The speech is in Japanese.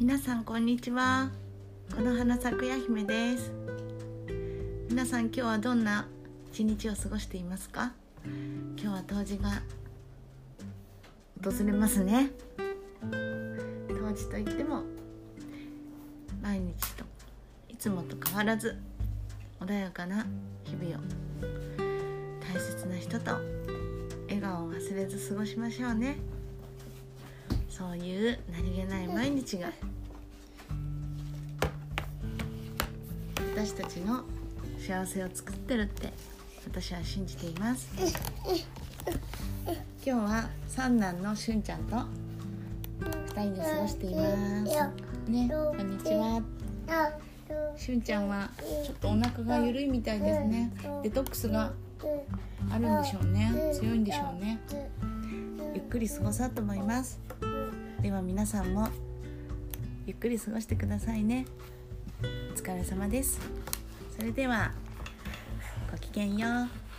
皆さんにちは。この花咲くや姫です。皆さん今日はどんな一日を過ごしていますか？今日は冬至が訪れますね。冬至といっても毎日といつもと変わらず穏やかな日々を大切な人と笑顔を忘れず過ごしましょうね。そういう何気ない毎日が私たちの幸せを作ってるって私は信じています。今日は三男のしゅんちゃんと二人で過ごしています。ねこんにちは。しゅんちゃんはちょっとお腹が緩いみたいですね。デトックスがあるんでしょうね。強いんでしょうね。ゆっくり過ごそうと思います。では皆さんもゆっくり過ごしてくださいね。お疲れ様です。それではごきげんよう。